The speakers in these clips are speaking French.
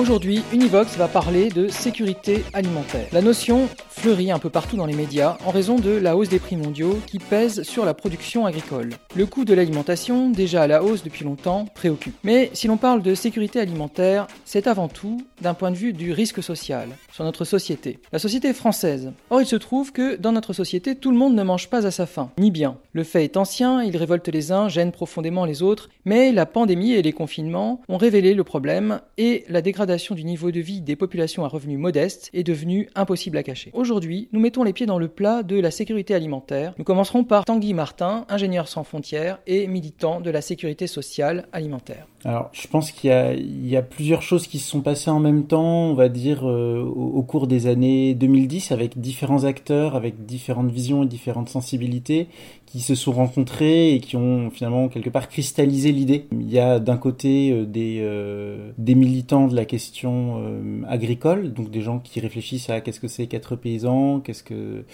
Aujourd'hui, Univox va parler de sécurité alimentaire. La notion fleurit un peu partout dans les médias en raison de la hausse des prix mondiaux qui pèsent sur la production agricole. Le coût de l'alimentation, déjà à la hausse depuis longtemps, préoccupe. Mais si l'on parle de sécurité alimentaire, c'est avant tout d'un point de vue du risque social sur notre société. La société française. Or, il se trouve que dans notre société, tout le monde ne mange pas à sa faim, ni bien. Le fait est ancien, il révolte les uns, gêne profondément les autres, mais la pandémie et les confinements ont révélé le problème et la dégradation du niveau de vie des populations à revenus modestes est devenue impossible à cacher. Aujourd'hui, nous mettons les pieds dans le plat de la sécurité alimentaire. Nous commencerons par Tanguy Martin, ingénieur sans frontières et militant de la sécurité sociale alimentaire. Alors, je pense qu'il y, a plusieurs choses qui se sont passées en même temps, on va dire, euh, au, cours des années 2010, avec différents acteurs, avec différentes visions et différentes sensibilités, qui se sont rencontrés et qui ont finalement quelque part cristallisé l'idée. Il y a d'un côté euh, des, euh, des militants de la question agricole, donc des gens qui réfléchissent à qu'est-ce que c'est qu'être paysan, qu'est-ce que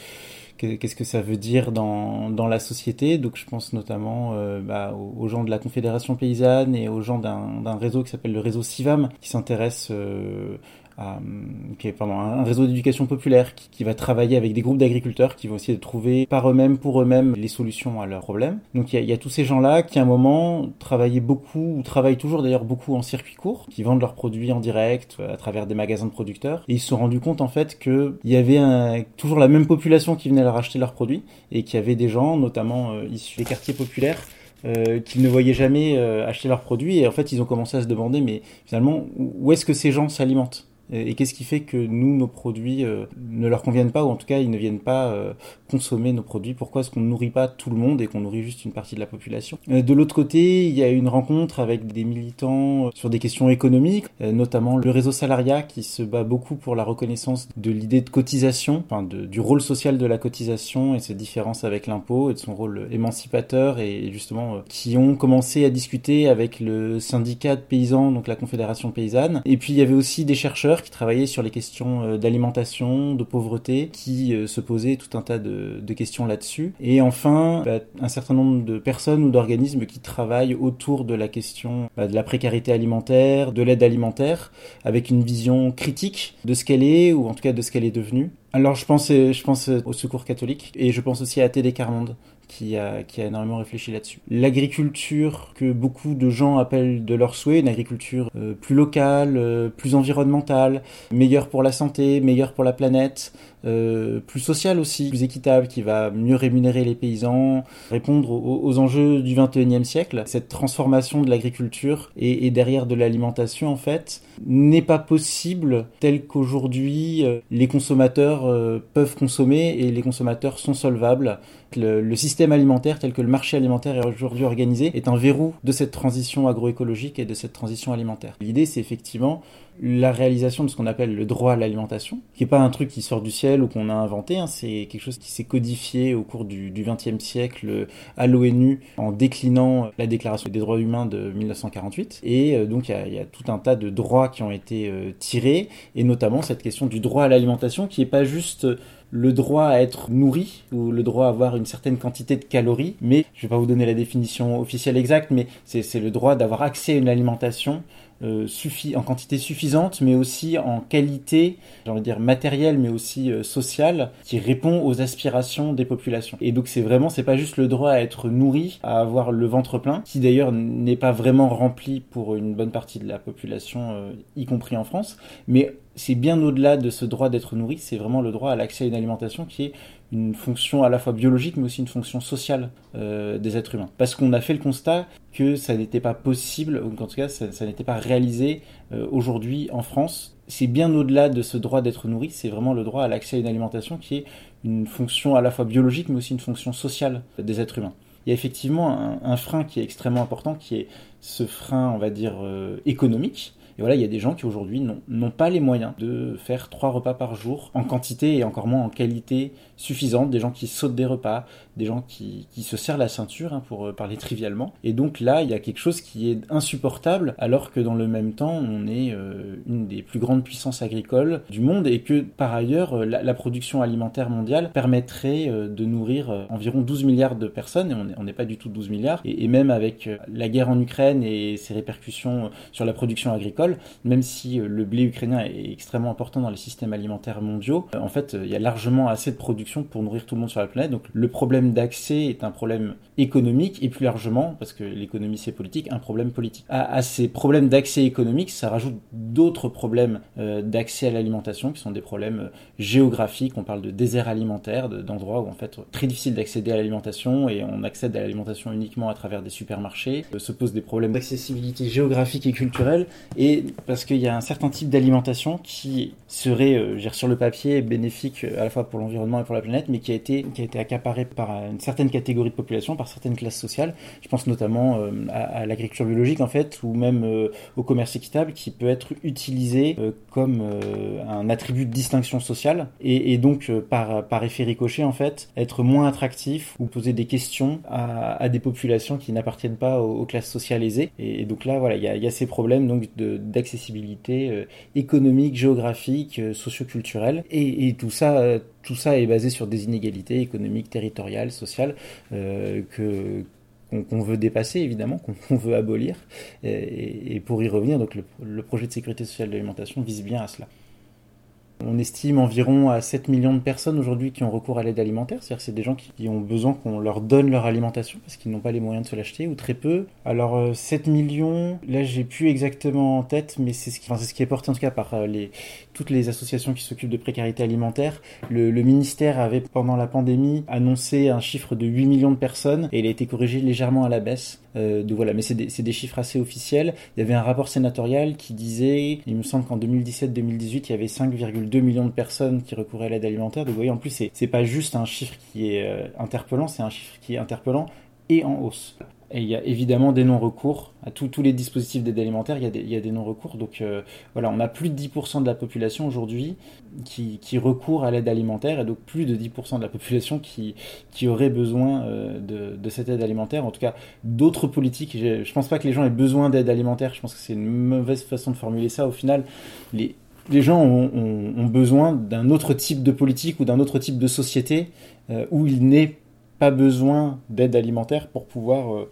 qu'est-ce que ça veut dire dans, dans la société. Donc je pense notamment euh, bah, aux, gens de la Confédération paysanne et aux gens d'un réseau qui s'appelle le réseau CIVAM, qui s'intéresse euh, qui est pardon, un réseau d'éducation populaire qui, qui, va travailler avec des groupes d'agriculteurs qui vont essayer de trouver par eux-mêmes, pour eux-mêmes, les solutions à leurs problèmes. Donc il y a, y a, tous ces gens-là qui à un moment travaillaient beaucoup, ou travaillent toujours d'ailleurs beaucoup en circuit court, qui vendent leurs produits en direct euh, à travers des magasins de producteurs. Et ils se sont rendus compte en fait qu'il y avait un, toujours la même population qui venait leur acheter leurs produits et qu'il y avait des gens, notamment euh, issus des quartiers populaires, euh, qu'ils ne voyaient jamais euh, acheter leurs produits et en fait ils ont commencé à se demander mais finalement où est-ce que ces gens s'alimentent? Et qu'est-ce qui fait que nous, nos produits euh, ne leur conviennent pas, ou en tout cas, ils ne viennent pas euh, consommer nos produits? Pourquoi est-ce qu'on ne nourrit pas tout le monde et qu'on nourrit juste une partie de la population? Euh, De l'autre côté, il y a une rencontre avec des militants sur des questions économiques, notamment le réseau salariat qui se bat beaucoup pour la reconnaissance de l'idée de cotisation, enfin de, du rôle social de la cotisation et ses différences avec l'impôt et de son rôle émancipateur et justement qui ont commencé à discuter avec le syndicat de paysans, donc la Confédération paysanne. Et puis il y avait aussi des chercheurs qui travaillaient sur les questions euh, d'alimentation, de pauvreté, qui euh, se posaient tout un tas de, questions là-dessus. Et enfin, bah, un certain nombre de personnes ou d'organismes qui travaillent autour de la question bah, de la précarité alimentaire, de l'aide alimentaire, avec une vision critique de ce qu'elle est, ou en tout cas de ce qu'elle est devenue. Alors je pense, je pense au Secours catholique et je pense aussi à Tédé Carmonde qui a, énormément réfléchi là-dessus. L'agriculture que beaucoup de gens appellent de leur souhait, une agriculture euh, plus locale, euh, plus environnementale, meilleure pour la santé, meilleure pour la planète, euh, plus sociale aussi, plus équitable, qui va mieux rémunérer les paysans, répondre aux, enjeux du 21e siècle. Cette transformation de l'agriculture et, derrière de l'alimentation, en fait, n'est pas possible tel qu'aujourd'hui les consommateurs peuvent consommer et les consommateurs sont solvables. Le, système alimentaire tel que le marché alimentaire est aujourd'hui organisé est un verrou de cette transition agroécologique et de cette transition alimentaire. L'idée, c'est effectivement la réalisation de ce qu'on appelle le droit à l'alimentation, qui n'est pas un truc qui sort du ciel ou qu'on a inventé, hein, c'est quelque chose qui s'est codifié au cours du XXe siècle à l'ONU en déclinant la Déclaration des droits humains de 1948. Et euh, donc il y, a tout un tas de droits qui ont été euh, tirés, et notamment cette question du droit à l'alimentation qui n'est pas juste le droit à être nourri ou le droit à avoir une certaine quantité de calories, mais je vais pas vous donner la définition officielle exacte, mais c'est le droit d'avoir accès à une alimentation euh, en quantité suffisante, mais aussi en qualité, j'ai envie de dire matérielle, mais aussi euh, sociale, qui répond aux aspirations des populations. Et donc c'est vraiment, c'est pas juste le droit à être nourri, à avoir le ventre plein, qui d'ailleurs n'est pas vraiment rempli pour une bonne partie de la population, euh, y compris en France, mais c'est bien au-delà de ce droit d'être nourri, c'est vraiment le droit à l'accès à une alimentation qui est une fonction à la fois biologique mais aussi une fonction sociale euh, des êtres humains. Parce qu'on a fait le constat que ça n'était pas possible, ou en tout cas ça, n'était pas réalisé euh, aujourd'hui en France. C'est bien au-delà de ce droit d'être nourri, c'est vraiment le droit à l'accès à une alimentation qui est une fonction à la fois biologique mais aussi une fonction sociale des êtres humains. Il y a effectivement un, frein qui est extrêmement important, qui est ce frein, on va dire, euh, économique, et voilà, il y a des gens qui aujourd'hui n'ont pas les moyens de faire trois repas par jour en quantité et encore moins en qualité suffisante. Des gens qui sautent des repas, des gens qui, qui se serrent la ceinture, hein, pour euh, parler trivialement. Et donc là, il y a quelque chose qui est insupportable, alors que dans le même temps, on est euh, une des plus grandes puissances agricoles du monde et que par ailleurs, euh, la, production alimentaire mondiale permettrait de nourrir environ 12 milliards de personnes, et on n'est pas du tout 12 milliards. Et, et même avec la guerre en Ukraine et ses répercussions sur la production agricole, même si euh, le blé ukrainien est extrêmement important dans les systèmes alimentaires mondiaux, euh, en fait, euh, il y a largement assez de production pour nourrir tout le monde sur la planète. Donc le problème d'accès est un problème économique et plus largement, parce que l'économie c'est politique, un problème politique. À, ces problèmes d'accès économique, ça rajoute d'autres problèmes d'accès à l'alimentation qui sont des problèmes géographiques. On parle de désert alimentaire, d'endroits où en fait très difficile d'accéder à l'alimentation et on accède à l'alimentation uniquement à travers des supermarchés. se posent des problèmes d'accessibilité géographique et culturelle et parce qu'il y a un certain type d'alimentation qui serait, euh, sur le papier, bénéfique euh, à la fois pour l'environnement et pour la planète, mais qui a été, qui a été accaparé par une certaine catégorie de population, par certaines classes sociales. Je pense notamment euh, à, l'agriculture biologique, en fait, ou même au commerce équitable, qui peut être utilisé comme un attribut de distinction sociale, et, donc, par, par effet ricochet, en fait, être moins attractif ou poser des questions à, des populations qui n'appartiennent pas aux, classes sociales aisées. Et, donc là, voilà, il y y a, ces problèmes donc de d'accessibilité euh, économique, géographique, euh, socioculturelle. Et, et tout ça, euh, tout ça est basé sur des inégalités économiques, territoriales, sociales qu'on veut dépasser évidemment, qu'on veut abolir. Et, pour y revenir, donc le, projet de sécurité sociale de vise bien à cela. On estime environ à 7 millions de personnes aujourd'hui qui ont recours à l'aide alimentaire, c'est-à-dire c'est des gens qui ont besoin qu'on leur donne leur alimentation parce qu'ils n'ont pas les moyens de se l'acheter ou très peu. Alors 7 euh, millions, là j'ai plus exactement en tête, mais c'est ce qui, est porté en tout cas par euh, toutes les associations qui s'occupent de précarité alimentaire. Le, ministère avait pendant la pandémie annoncé un chiffre de 8 millions de personnes et il a été corrigé légèrement à la baisse. Euh, voilà, mais c'est des, des, chiffres assez officiels. Il y avait un rapport sénatorial qui disait, il me semble qu'en 2017-2018, il y avait 5,2 millions de personnes qui recouraient à l'aide alimentaire. Donc vous voyez, en plus, c'est pas juste un chiffre qui est euh, interpellant, c'est un chiffre qui est interpellant et en hausse. Et il y a évidemment des non-recours. À tous les dispositifs d'aide alimentaire, il y a des, des non-recours. Donc euh, voilà, on a plus de 10% de la population aujourd'hui qui, qui, recourt à l'aide alimentaire et donc plus de 10% de la population qui, qui aurait besoin euh, de, de, cette aide alimentaire. En tout cas, d'autres politiques. Je ne pense pas que les gens aient besoin d'aide alimentaire. Je pense que c'est une mauvaise façon de formuler ça. Au final, les, les gens ont, besoin d'un autre type de politique ou d'un autre type de société euh, où il n'est pas besoin d'aide alimentaire pour pouvoir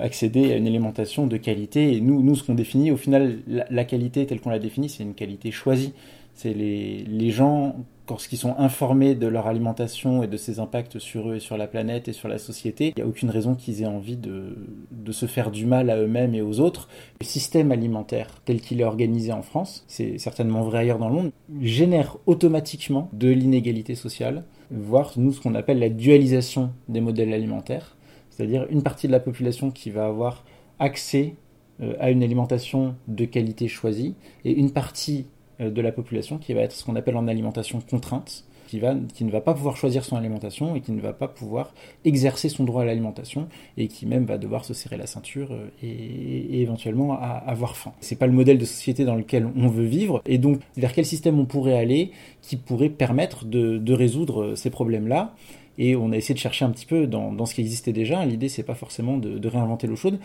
accéder à une alimentation de qualité. Et nous, nous ce qu'on définit, au final, la, qualité telle qu'on la définit, c'est une qualité choisie. C'est les, les gens, lorsqu'ils sont informés de leur alimentation et de ses impacts sur eux et sur la planète et sur la société, il n'y a aucune raison qu'ils aient envie de, de, se faire du mal à eux-mêmes et aux autres. Le système alimentaire tel qu'il est organisé en France, c'est certainement vrai ailleurs dans le monde, génère automatiquement de l'inégalité sociale voire nous ce qu'on appelle la dualisation des modèles alimentaires, c'est-à-dire une partie de la population qui va avoir accès euh, à une alimentation de qualité choisie et une partie euh, de la population qui va être ce qu'on appelle en alimentation contrainte, qui, ne va pas pouvoir choisir son alimentation et qui ne va pas pouvoir exercer son droit à l'alimentation et qui même va devoir se serrer la ceinture euh, et, éventuellement avoir faim. C'est pas le modèle de société dans lequel on veut vivre et donc vers quel système on pourrait aller qui pourrait permettre de, résoudre ces problèmes-là et on a essayé de chercher un petit peu dans, dans ce qui existait déjà. L'idée, c'est pas forcément de, réinventer l'eau chaude.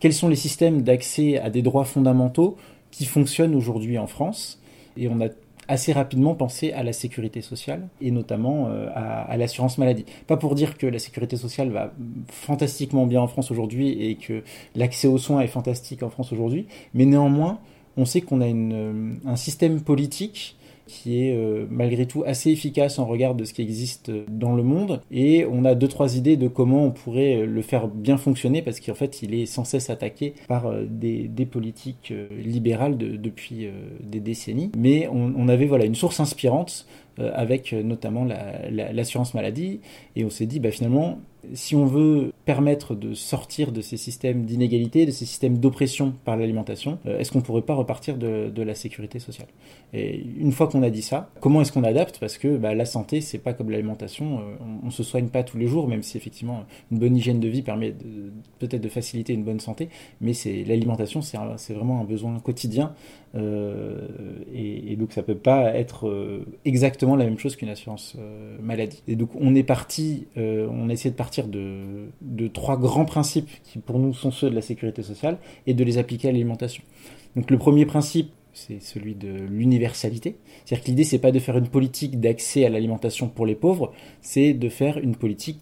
Quels sont les systèmes d'accès à des droits fondamentaux qui fonctionnent aujourd'hui en France? Et on a assez rapidement penser à la sécurité sociale et notamment euh, à, l'assurance maladie. Pas pour dire que la sécurité sociale va fantastiquement bien en France aujourd'hui et que l'accès aux soins est fantastique en France aujourd'hui, mais néanmoins, on sait qu'on a une, un système politique qui est euh, malgré tout assez efficace en regard de ce qui existe dans le monde. Et on a deux, trois idées de comment on pourrait le faire bien fonctionner parce qu'en fait, il est sans cesse attaqué par euh, des, des, politiques euh, libérales de, depuis des décennies. Mais on, on, avait voilà, une source inspirante avec notamment l'assurance la, maladie. Et on s'est dit, bah, finalement, si on veut permettre de sortir de ces systèmes d'inégalité, de ces systèmes d'oppression par l'alimentation, euh, est-ce qu'on ne pourrait pas repartir de, la sécurité sociale? Et une fois qu'on a dit ça, comment est-ce qu'on adapte? Parce que bah, la santé, c'est pas comme l'alimentation, euh, on, ne se soigne pas tous les jours, même si effectivement une bonne hygiène de vie permet peut-être de faciliter une bonne santé, mais l'alimentation, c'est vraiment un besoin quotidien euh, et, donc ça peut pas être euh, la même chose qu'une assurance euh, maladie. Et donc on est parti, on a essayé de partir de, de trois grands principes qui pour nous sont ceux de la sécurité sociale et de les appliquer à l'alimentation. Donc le premier principe, c'est celui de l'universalité. C'est-à-dire que l'idée, c'est pas de faire une politique d'accès à l'alimentation pour les pauvres, c'est de faire une politique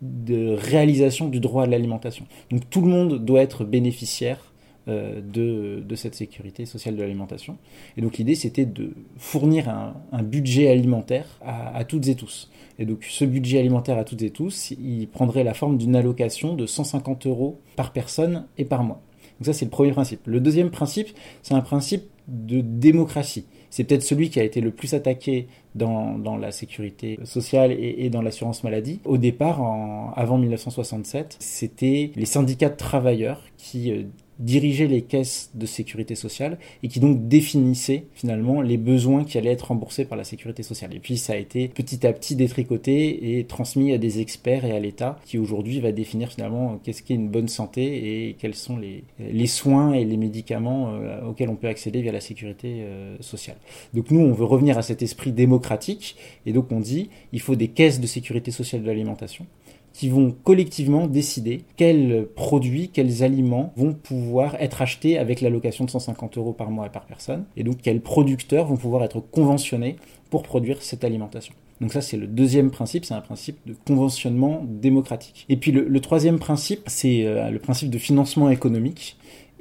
de réalisation du droit à l'alimentation. Donc tout le monde doit être bénéficiaire euh, de, de, cette sécurité sociale de l'alimentation. Et donc l'idée, c'était de fournir un, budget alimentaire à, à, toutes et tous. Et donc ce budget alimentaire à toutes et tous, il prendrait la forme d'une allocation de 150 euros par personne et par mois. Donc ça, c'est le premier principe. Le deuxième principe, c'est un principe de démocratie. C'est peut-être celui qui a été le plus attaqué dans, dans la sécurité sociale et, et dans l'assurance maladie. Au départ, en, avant 1967, c'était les syndicats de travailleurs qui euh, dirigeait les caisses de sécurité sociale et qui donc définissait finalement les besoins qui allaient être remboursés par la sécurité sociale. Et puis ça a été petit à petit détricoté et transmis à des experts et à l'État qui aujourd'hui va définir finalement qu'est-ce qu'est une bonne santé et quels sont les, les soins et les médicaments euh, auxquels on peut accéder via la sécurité euh, sociale. Donc nous, on veut revenir à cet esprit démocratique et donc on dit il faut des caisses de sécurité sociale de l'alimentation qui vont collectivement décider quels produits, quels aliments vont pouvoir être achetés avec l'allocation de 150 euros par mois et par personne, et donc quels producteurs vont pouvoir être conventionnés pour produire cette alimentation. Donc ça, c'est le deuxième principe, c'est un principe de conventionnement démocratique. Et puis le, troisième principe, c'est euh, le principe de financement économique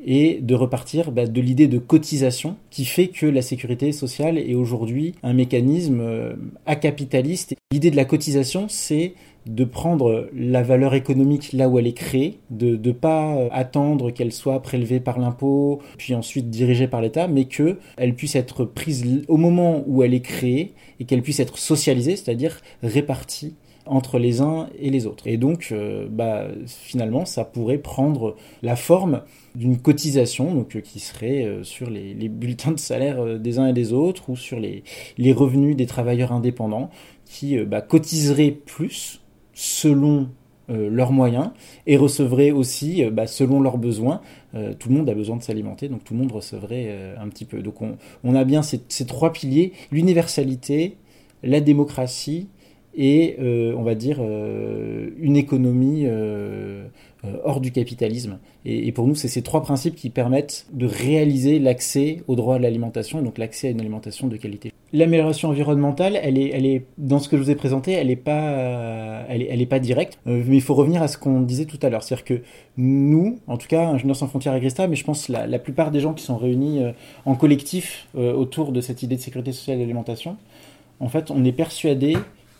et de repartir bah, de l'idée de cotisation qui fait que la sécurité sociale est aujourd'hui un mécanisme euh, acapitaliste. L'idée de la cotisation, c'est de prendre la valeur économique là où elle est créée, de ne pas euh, attendre qu'elle soit prélevée par l'impôt, puis ensuite dirigée par l'État, mais qu'elle puisse être prise au moment où elle est créée et qu'elle puisse être socialisée, c'est-à-dire répartie entre les uns et les autres. Et donc, euh, bah, finalement, ça pourrait prendre la forme d'une cotisation donc, euh, qui serait sur les, bulletins de salaire des uns et des autres ou sur les, revenus des travailleurs indépendants qui bah, cotiseraient plus selon euh, leurs moyens et recevraient aussi euh, bah, selon leurs besoins. Euh, tout le monde a besoin de s'alimenter, donc tout le monde recevrait un petit peu. Donc on, a bien ces, ces trois piliers, l'universalité, la démocratie et on va dire une économie hors du capitalisme. Et, et pour nous, c'est ces trois principes qui permettent de réaliser l'accès au droit à l'alimentation, donc l'accès à une alimentation de qualité. L'amélioration environnementale, elle est, elle est, dans ce que je vous ai présenté, elle n'est pas, elle est, elle est pas directe, euh, mais il faut revenir à ce qu'on disait tout à l'heure. C'est-à-dire que nous, en tout cas, Ingénieurs sans frontières et Grista, mais je pense la, plupart des gens qui sont réunis euh, en collectif euh, autour de cette idée de sécurité sociale et d'alimentation, en fait, on est persuadé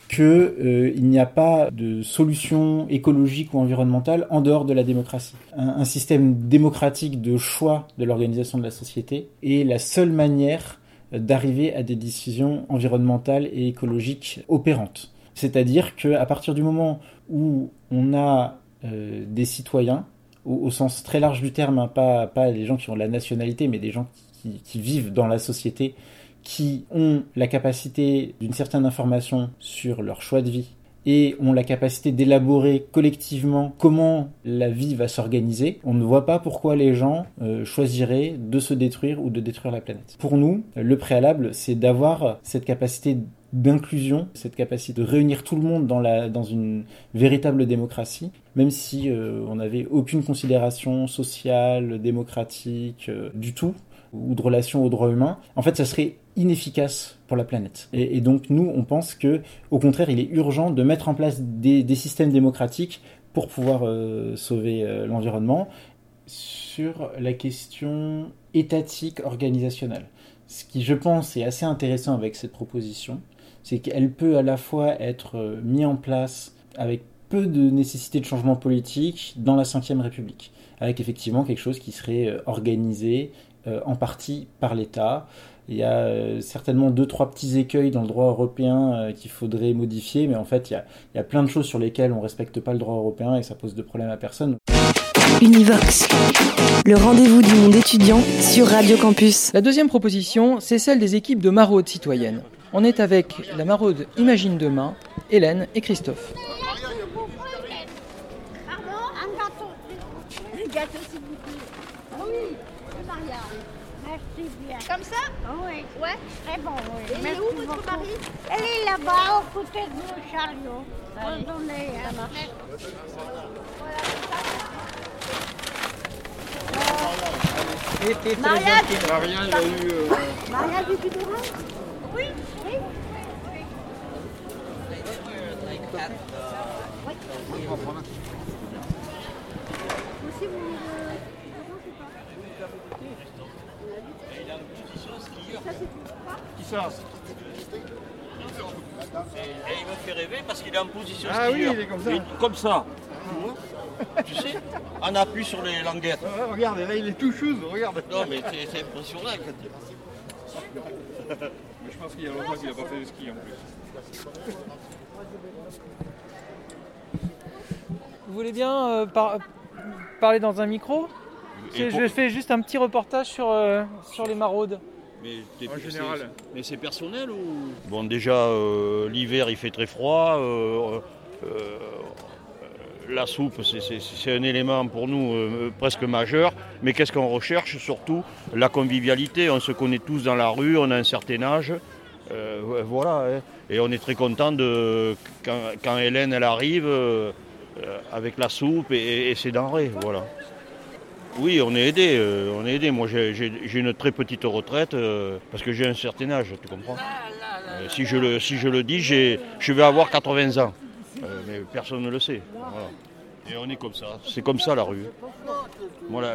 qu'il il n'y a pas de solution écologique ou environnementale en dehors de la démocratie. Un système démocratique de choix de l'organisation de la société est la seule manière d'arriver à des décisions environnementales et écologiques opérantes. C'est-à-dire qu'à partir du moment où on a euh, des citoyens, au, sens très large du terme, hein, pas, pas les gens qui ont la nationalité, mais des gens qui, qui vivent dans la société, qui ont la capacité d'une certaine information sur leur choix de vie, et ont la capacité d'élaborer collectivement comment la vie va s'organiser, on ne voit pas pourquoi les gens euh, choisiraient de se détruire ou de détruire la planète. Pour nous, le préalable, c'est d'avoir cette capacité d'inclusion, cette capacité de réunir tout le monde dans, une véritable démocratie, même si euh, on n'avait aucune considération sociale, démocratique, euh, du tout, ou de relation aux droits humains. En fait, ça serait inefficace pour la planète. Et, donc nous, on pense que, au contraire, il est urgent de mettre en place des, systèmes démocratiques pour pouvoir euh, sauver euh, l'environnement. Sur la question étatique organisationnelle, ce qui, je pense, est assez intéressant avec cette proposition, c'est qu'elle peut à la fois être euh, mise en place avec peu de nécessité de changement politique dans la Ve République, avec effectivement quelque chose qui serait organisé en partie par l'État, il y a euh, certainement deux, trois petits écueils dans le droit européen euh, qu'il faudrait modifier, mais en fait, il y, a, plein de choses sur lesquelles on ne respecte pas le droit européen et ça pose de problème à personne. Univox, le rendez-vous du monde étudiant sur Radio Campus. La deuxième proposition, c'est celle des équipes de maraude citoyennes. On est avec la maraude Imagine Demain, Hélène et Christophe. Comme ça Oui. Ouais Très bon, oui. Elle est où votre mari Elle est là-bas, au côté de nos chariots. Allez, ça marche. Mariage Maria, il a eu... Euh... Mariage du Oui. Oui. Oui. Vous... Qui ça Et il me fait rêver parce qu'il est en position Ah oui, il est comme ça. comme ça. tu sais, on appuie sur les languettes. Ah, regarde, là il est tout chose, regarde. Non mais c'est impressionnant. mais je pense qu'il y a longtemps qu'il n'a pas fait de ski en plus. Vous voulez bien euh, parler dans un micro? Je fais juste un petit reportage sur, euh, sur les maraudes. Mais en général. Mais c'est personnel ou Bon, déjà, euh, l'hiver, il fait très froid. Euh, euh, la soupe, c'est un élément pour nous presque majeur. Mais qu'est-ce qu'on recherche Surtout? La convivialité. On se connaît tous dans la rue, on a un certain âge. voilà. Hein. Et on est très content de quand, Hélène elle arrive avec la soupe et, et ses denrées. Voilà. Oui, on est aidé. Euh, on est aidé. Moi, j'ai une très petite retraite euh, parce que j'ai un certain âge, tu comprends euh, si, je le, si je le dis, je vais avoir 80 ans. mais personne ne le sait. Et on est comme ça. C'est comme ça la rue.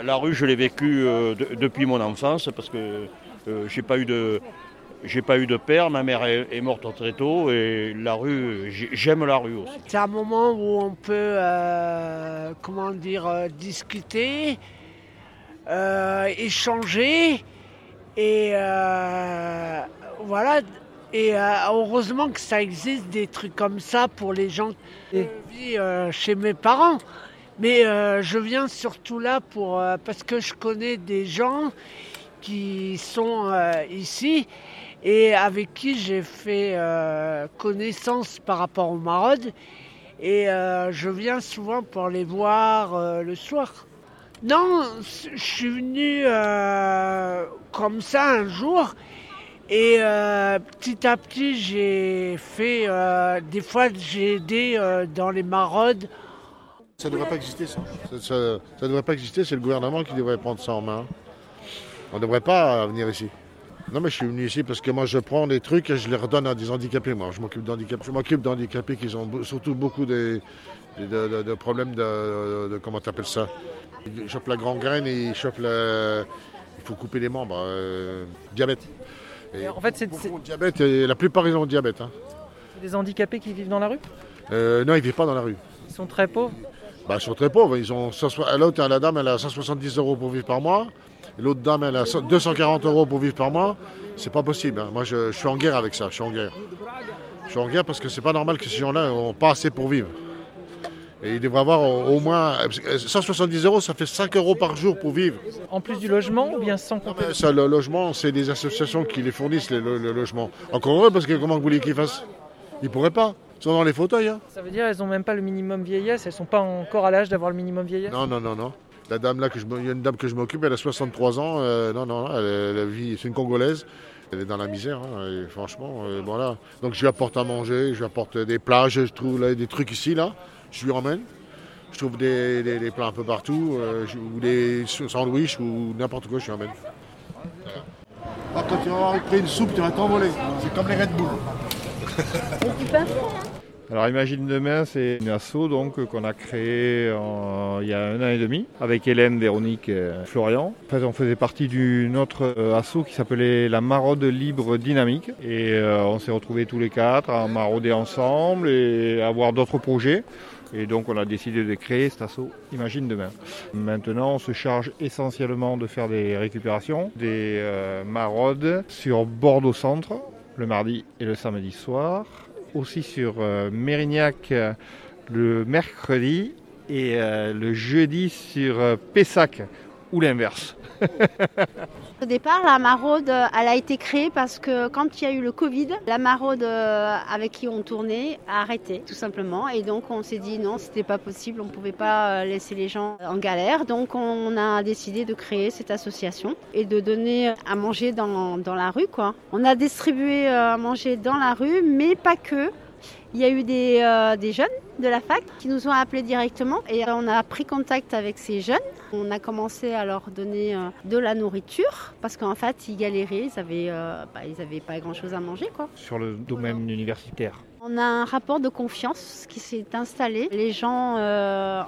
la, rue, je l'ai vécue depuis mon enfance parce que j'ai pas eu de. J'ai pas eu de père, ma mère est, morte très tôt et la rue, j'aime la rue aussi. C'est un moment où on peut, comment dire, discuter, euh, échanger et euh, voilà. Et euh, heureusement que ça existe des trucs comme ça pour les gens qui vivent chez mes parents. Mais je viens surtout là pour parce que je connais des gens qui sont ici et avec qui j'ai fait connaissance par rapport aux maraudes. Et je viens souvent pour les voir le soir. Non, je suis venu euh, comme ça un jour et euh, petit à petit j'ai fait, euh, des fois j'ai aidé dans les maraudes. Ça ne devrait pas exister ça. Ça ne devrait pas exister, c'est le gouvernement qui devrait prendre ça en main. On ne devrait pas venir ici. Non mais je suis venu ici parce que moi je prends des trucs et je les redonne à des handicapés. Moi je m'occupe d'handicapés. Je m'occupe d'handicapés qui ont surtout beaucoup de, problèmes de, de comment tu appelles ça? Il chope la grande graine et il chope le... Il faut couper les membres. Euh, diabète. en fait, c'est diabète. la plupart ils ont diabète. Hein. C'est des handicapés qui vivent dans la rue? Euh, Non, ils vivent pas dans la rue. Ils sont très pauvres? Bah, ils sont très pauvres. Ils ont l'autre, la dame, elle a 170 euros pour vivre par mois. L'autre dame, elle a 240 euros pour vivre par mois. C'est pas possible. Hein. Moi, je, je, suis en guerre avec ça. Je suis en guerre. Je suis en guerre parce que c'est pas normal que ces gens-là n'ont pas assez pour vivre. Et il devrait avoir au moins 170 euros, ça fait 5 euros par jour pour vivre. En plus du logement ou bien sans compter ça, Le logement, c'est des associations qui les fournissent, le, logement. Encore heureux, parce que comment vous voulez qu'ils fassent? Ils ne pourraient pas. Ils sont dans les fauteuils. Hein. Ça veut dire qu'elles n'ont même pas le minimum vieillesse Elles ne sont pas encore à l'âge d'avoir le minimum vieillesse? Non, non, non, non. La dame là, que je, il y a une dame que je m'occupe, elle a 63 ans. Euh, non, non, elle, vit, c'est une Congolaise. Elle est dans la misère, hein, franchement, euh, voilà. Donc je lui apporte à manger, je lui apporte des plats, je trouve des trucs ici, là je lui emmène. Je trouve des, plats un peu partout, euh, ou des sandwichs, ou n'importe quoi, je lui emmène. Quand tu vas avoir pris une soupe, tu vas t'envoler. C'est comme les Red Bull. Alors Imagine Demain, c'est une asso donc qu'on a créée il y a un an et demi avec Hélène, Véronique et Florian. En fait, on faisait partie d'une autre euh, asso qui s'appelait la Maraude Libre Dynamique et euh, on s'est retrouvés tous les quatre à marauder ensemble et avoir d'autres projets. Et donc on a décidé de créer cet asso Imagine Demain. Maintenant, on se charge essentiellement de faire des récupérations, des euh, maraudes sur Bordeaux Centre le mardi et le samedi soir, aussi sur euh, Mérignac euh, le mercredi et euh, le jeudi sur Pessac ou l'inverse. Au départ, la maraude, euh, elle a été créée parce que quand il y a eu le Covid, la maraude euh, avec qui on tournait a arrêté, tout simplement. Et donc, on s'est dit non, c'était pas possible, on pouvait pas euh, laisser les gens en galère. Donc, on a décidé de créer cette association et de donner à manger dans, dans la rue, quoi. On a distribué à manger dans la rue, mais pas que. Il y a eu des, des jeunes de la fac qui nous ont appelés directement et euh, on a pris contact avec ces jeunes. On a commencé à leur donner euh, de la nourriture parce qu'en fait ils galéraient, ils avaient, euh, bah, pas grand chose à manger quoi. Sur le domaine universitaire. On a un rapport de confiance qui s'est installé. Les gens, euh,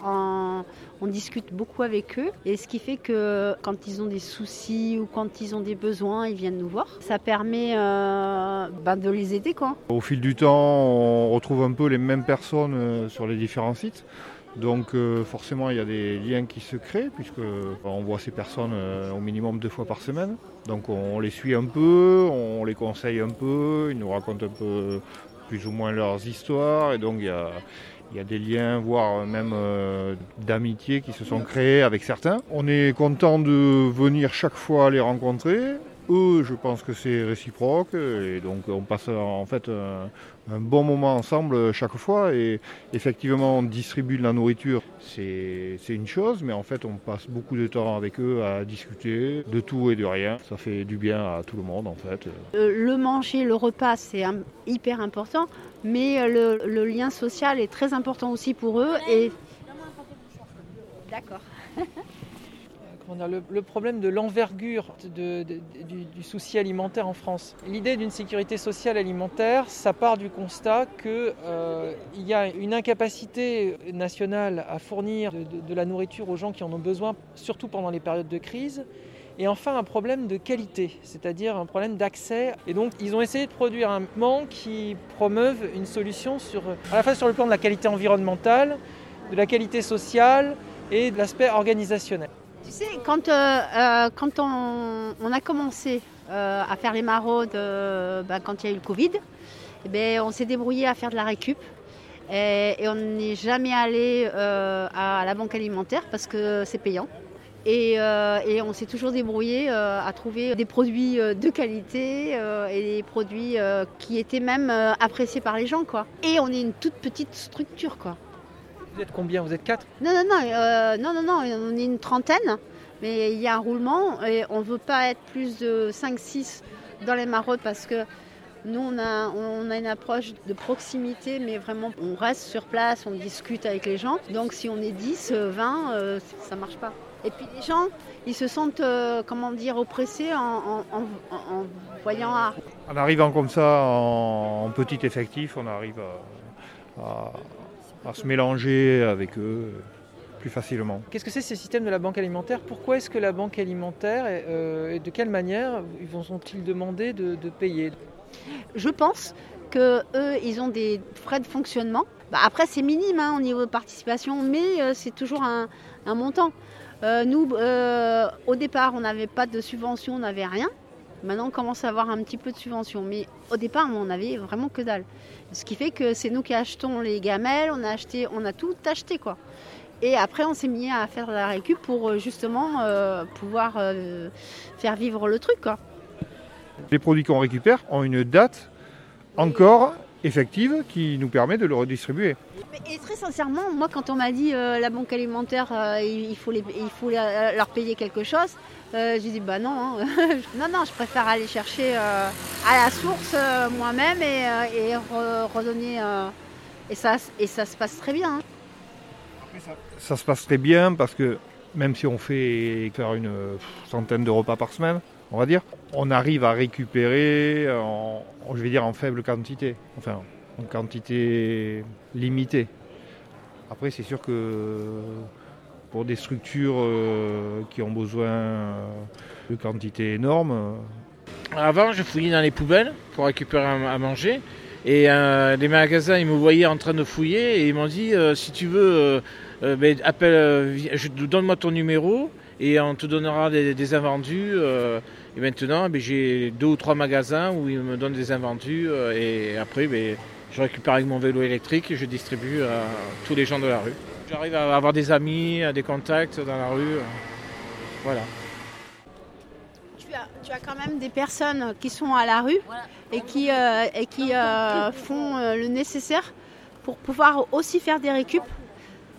on discute beaucoup avec eux et ce qui fait que quand ils ont des soucis ou quand ils ont des besoins, ils viennent nous voir. Ça permet euh, bah, de les aider quoi. Au fil du temps, on retrouve un peu les mêmes personnes euh, sur les différents sites. Donc forcément, il y a des liens qui se créent puisque on voit ces personnes au minimum deux fois par semaine. Donc on les suit un peu, on les conseille un peu, ils nous racontent un peu plus ou moins leurs histoires et donc il y a, des liens, voire même euh, d'amitié qui se sont créés avec certains. On est content de venir chaque fois les rencontrer. Eux, je pense que c'est réciproque et donc on passe en fait un, un bon moment ensemble chaque fois et effectivement on distribue de la nourriture, c'est une chose, mais en fait on passe beaucoup de temps avec eux à discuter de tout et de rien. Ça fait du bien à tout le monde en fait. Euh, le manger, le repas, c'est hyper important, mais euh, le, le lien social est très important aussi pour eux. Et d'accord. comment dire, le, problème de l'envergure du, souci alimentaire en France. L'idée d'une sécurité sociale alimentaire, ça part du constat qu'il y a une incapacité nationale à fournir de la nourriture aux gens qui en ont besoin, surtout pendant les périodes de crise. Et enfin un problème de qualité, c'est-à-dire un problème d'accès. Et donc ils ont essayé de produire un plan qui promeuve une solution sur, à la fois sur le plan de la qualité environnementale, de la qualité sociale et de l'aspect organisationnel. Tu sais, quand, euh, euh, quand on, a commencé euh, à faire les maraudes, bah, quand il y a eu le Covid, eh ben, on s'est débrouillé à faire de la récup. Et, on n'est jamais allé à la banque alimentaire parce que c'est payant. Et, on s'est toujours débrouillé à trouver des produits de qualité et des produits qui étaient même appréciés par les gens. Quoi. Et on est une toute petite structure. Quoi. Vous êtes combien Vous êtes quatre Non, non, non, euh, non, non, non, on est une trentaine, mais il y a un roulement et on ne veut pas être plus de 5-6 dans les maraudes parce que nous, on a, on a une approche de proximité, mais vraiment, on reste sur place, on discute avec les gens. Donc si on est 10, euh, 20, euh, ça ne marche pas. Et puis les gens, ils se sentent, euh, comment dire, oppressés en, en- en- en voyant ah, En arrivant comme ça en, en petit effectif, on arrive à, à- à se mélanger avec eux plus facilement. Qu'est-ce que c'est ce système de la banque alimentaire? Pourquoi est-ce que la banque alimentaire, euh, et de quelle manière ils vont sont-ils demander de, de payer? Je pense que eux, ils ont des frais de fonctionnement. Bah, après, c'est minime hein, au niveau de participation, mais euh, c'est toujours un, un montant. Euh, nous, euh, au départ, on n'avait pas de subvention, on n'avait rien. Maintenant, on commence à avoir un petit peu de subvention, mais au départ, on n'avait vraiment que dalle. Ce qui fait que c'est nous qui achetons les gamelles, on a acheté, on a tout acheté quoi. Et après, on s'est mis à faire la récup pour euh, justement euh, pouvoir euh, faire vivre le truc. Les produits qu'on récupère ont une date encore effective qui nous permet de le redistribuer. Et très sincèrement, moi, quand on m'a dit euh, la banque alimentaire, euh, il faut, les- il faut la- leur payer quelque chose, euh, j'ai dit bah non, hein. non, non, je préfère aller chercher euh, à la source euh, moi-même et, euh, et re- redonner. euh, et, ça, et ça se passe très bien. hein. Ça se passe très bien parce que même si on fait faire une euh, centaine de repas par semaine, on va dire. On arrive à récupérer, en, je dire, en faible quantité, enfin en quantité limitée. Après, c'est sûr que pour des structures euh, qui ont besoin de quantités énormes. Avant, je fouillais dans les poubelles pour récupérer à manger. Et euh, les magasins, ils me voyaient en train de fouiller et ils m'ont dit euh, si tu veux, ben, appelle, donne-moi ton numéro et on te donnera des, invendus. et maintenant, ben, j'ai deux ou trois magasins où ils me donnent des invendus et après, ben, je récupère avec mon vélo électrique et je distribue à tous les gens de la rue. J'arrive à avoir des amis, des contacts dans la rue. Voilà. Tu as, quand même des personnes qui sont à la rue et qui, euh, et qui euh, font euh, le nécessaire pour pouvoir aussi faire des récup.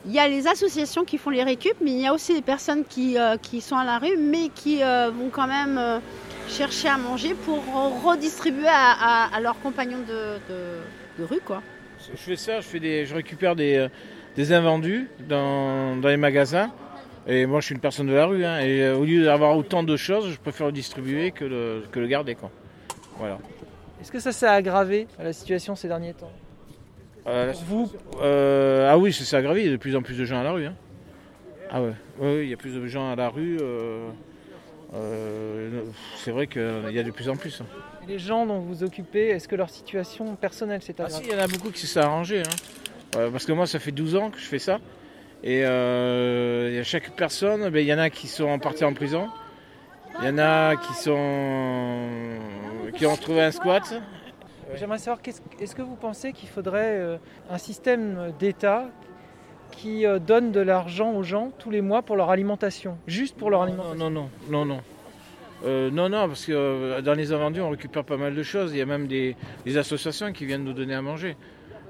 Il y a les associations qui font les récup, mais il y a aussi des personnes qui, qui sont à la rue, mais qui vont quand même chercher à manger pour redistribuer à, leurs compagnons de, rue. Quoi. Je fais ça, je, fais des, je récupère des, des invendus dans, dans, les magasins. Et moi, je suis une personne de la rue. Hein, et euh, au lieu d'avoir autant de choses, je préfère le distribuer que le, que le garder. Quoi. Voilà. Est-ce que ça s'est aggravé la situation ces derniers temps? Euh, vous euh, Ah oui, ça s'est aggravé. Il y a de plus en plus de gens à la rue. Hein. Ah ouais. Oui, il y a plus de gens à la rue. c'est vrai qu'il y a de plus en plus. Hein. Les gens dont vous occupez, est-ce que leur situation personnelle s'est aggravée ah, si, Il y en a beaucoup qui se sont arrangés. parce que moi, ça fait 12 ans que je fais ça. Et euh, a chaque personne, ben, il y en a qui sont partis en prison. Il y en a qui sont qui ont trouvé un squat. J'aimerais savoir, est-ce que vous pensez qu'il faudrait euh, un système d'État qui euh, donne de l'argent aux gens tous les mois pour leur alimentation Juste pour leur alimentation? Non, non, non, non. non. non, non, parce que dans les invendus, on récupère pas mal de choses. Il y a même des associations qui viennent nous donner à manger.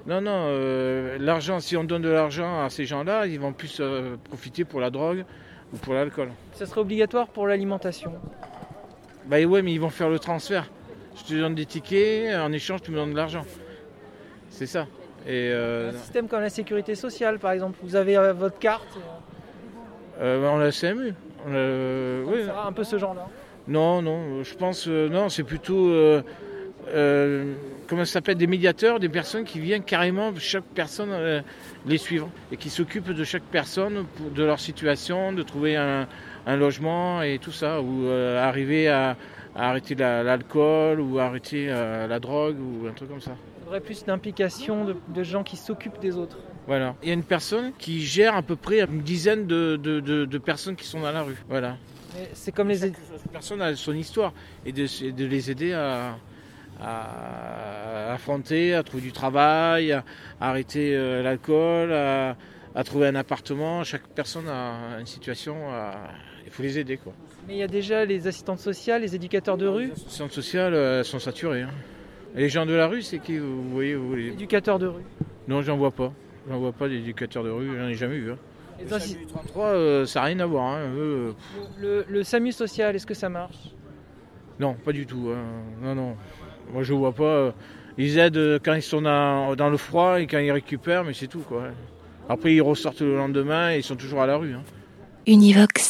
Non, non, euh, l'argent, si on donne de l'argent à ces gens-là, ils vont plus euh, profiter pour la drogue ou pour l'alcool. Ça serait obligatoire pour l'alimentation? Bah ouais, mais ils vont faire le transfert. Je te donne des tickets, en échange, tu me donnes de l'argent. C'est ça. Et, euh, un système comme la sécurité sociale, par exemple, vous avez votre carte On a la CMU. oui. un peu ce genre-là Non, non, je pense, non, c'est plutôt euh, comment ça s'appelle, des médiateurs, des personnes qui viennent carrément chaque personne euh, les suivre et qui s'occupent de chaque personne, de leur situation, de trouver un, logement et tout ça, ou euh, arriver à, arrêter l'alcool ou arrêter la drogue ou un truc comme ça. Il faudrait plus d'implication de, gens qui s'occupent des autres. Voilà. Il y a une personne qui gère à peu près une dizaine de, personnes qui sont dans la rue. Voilà. C'est comme les. Chaque personne a son histoire et de les aider à, à affronter, à trouver du travail, à, arrêter euh, l'alcool, à, trouver un appartement. Chaque personne a une situation, il faut les aider. Quoi. Mais il y a déjà les assistantes sociales, les éducateurs de rue Les assistantes sociales elles sont saturées. Hein. Et les gens de la rue, c'est qui vous voyez vous, les... Éducateurs de rue Non, j'en vois pas. J'en vois pas d'éducateurs de rue, j'en ai jamais vu. Hein. Et le SAMU 33, euh, ça n'a rien à voir. Hein. Euh, le, le, SAMU social, est-ce que ça marche? Non, pas du tout. Non, non. Moi, je vois pas. Euh, ils aident quand ils sont dans, le froid et quand ils récupèrent, mais c'est tout. Quoi. Après, ils ressortent le lendemain et ils sont toujours à la rue. Hein. Univox.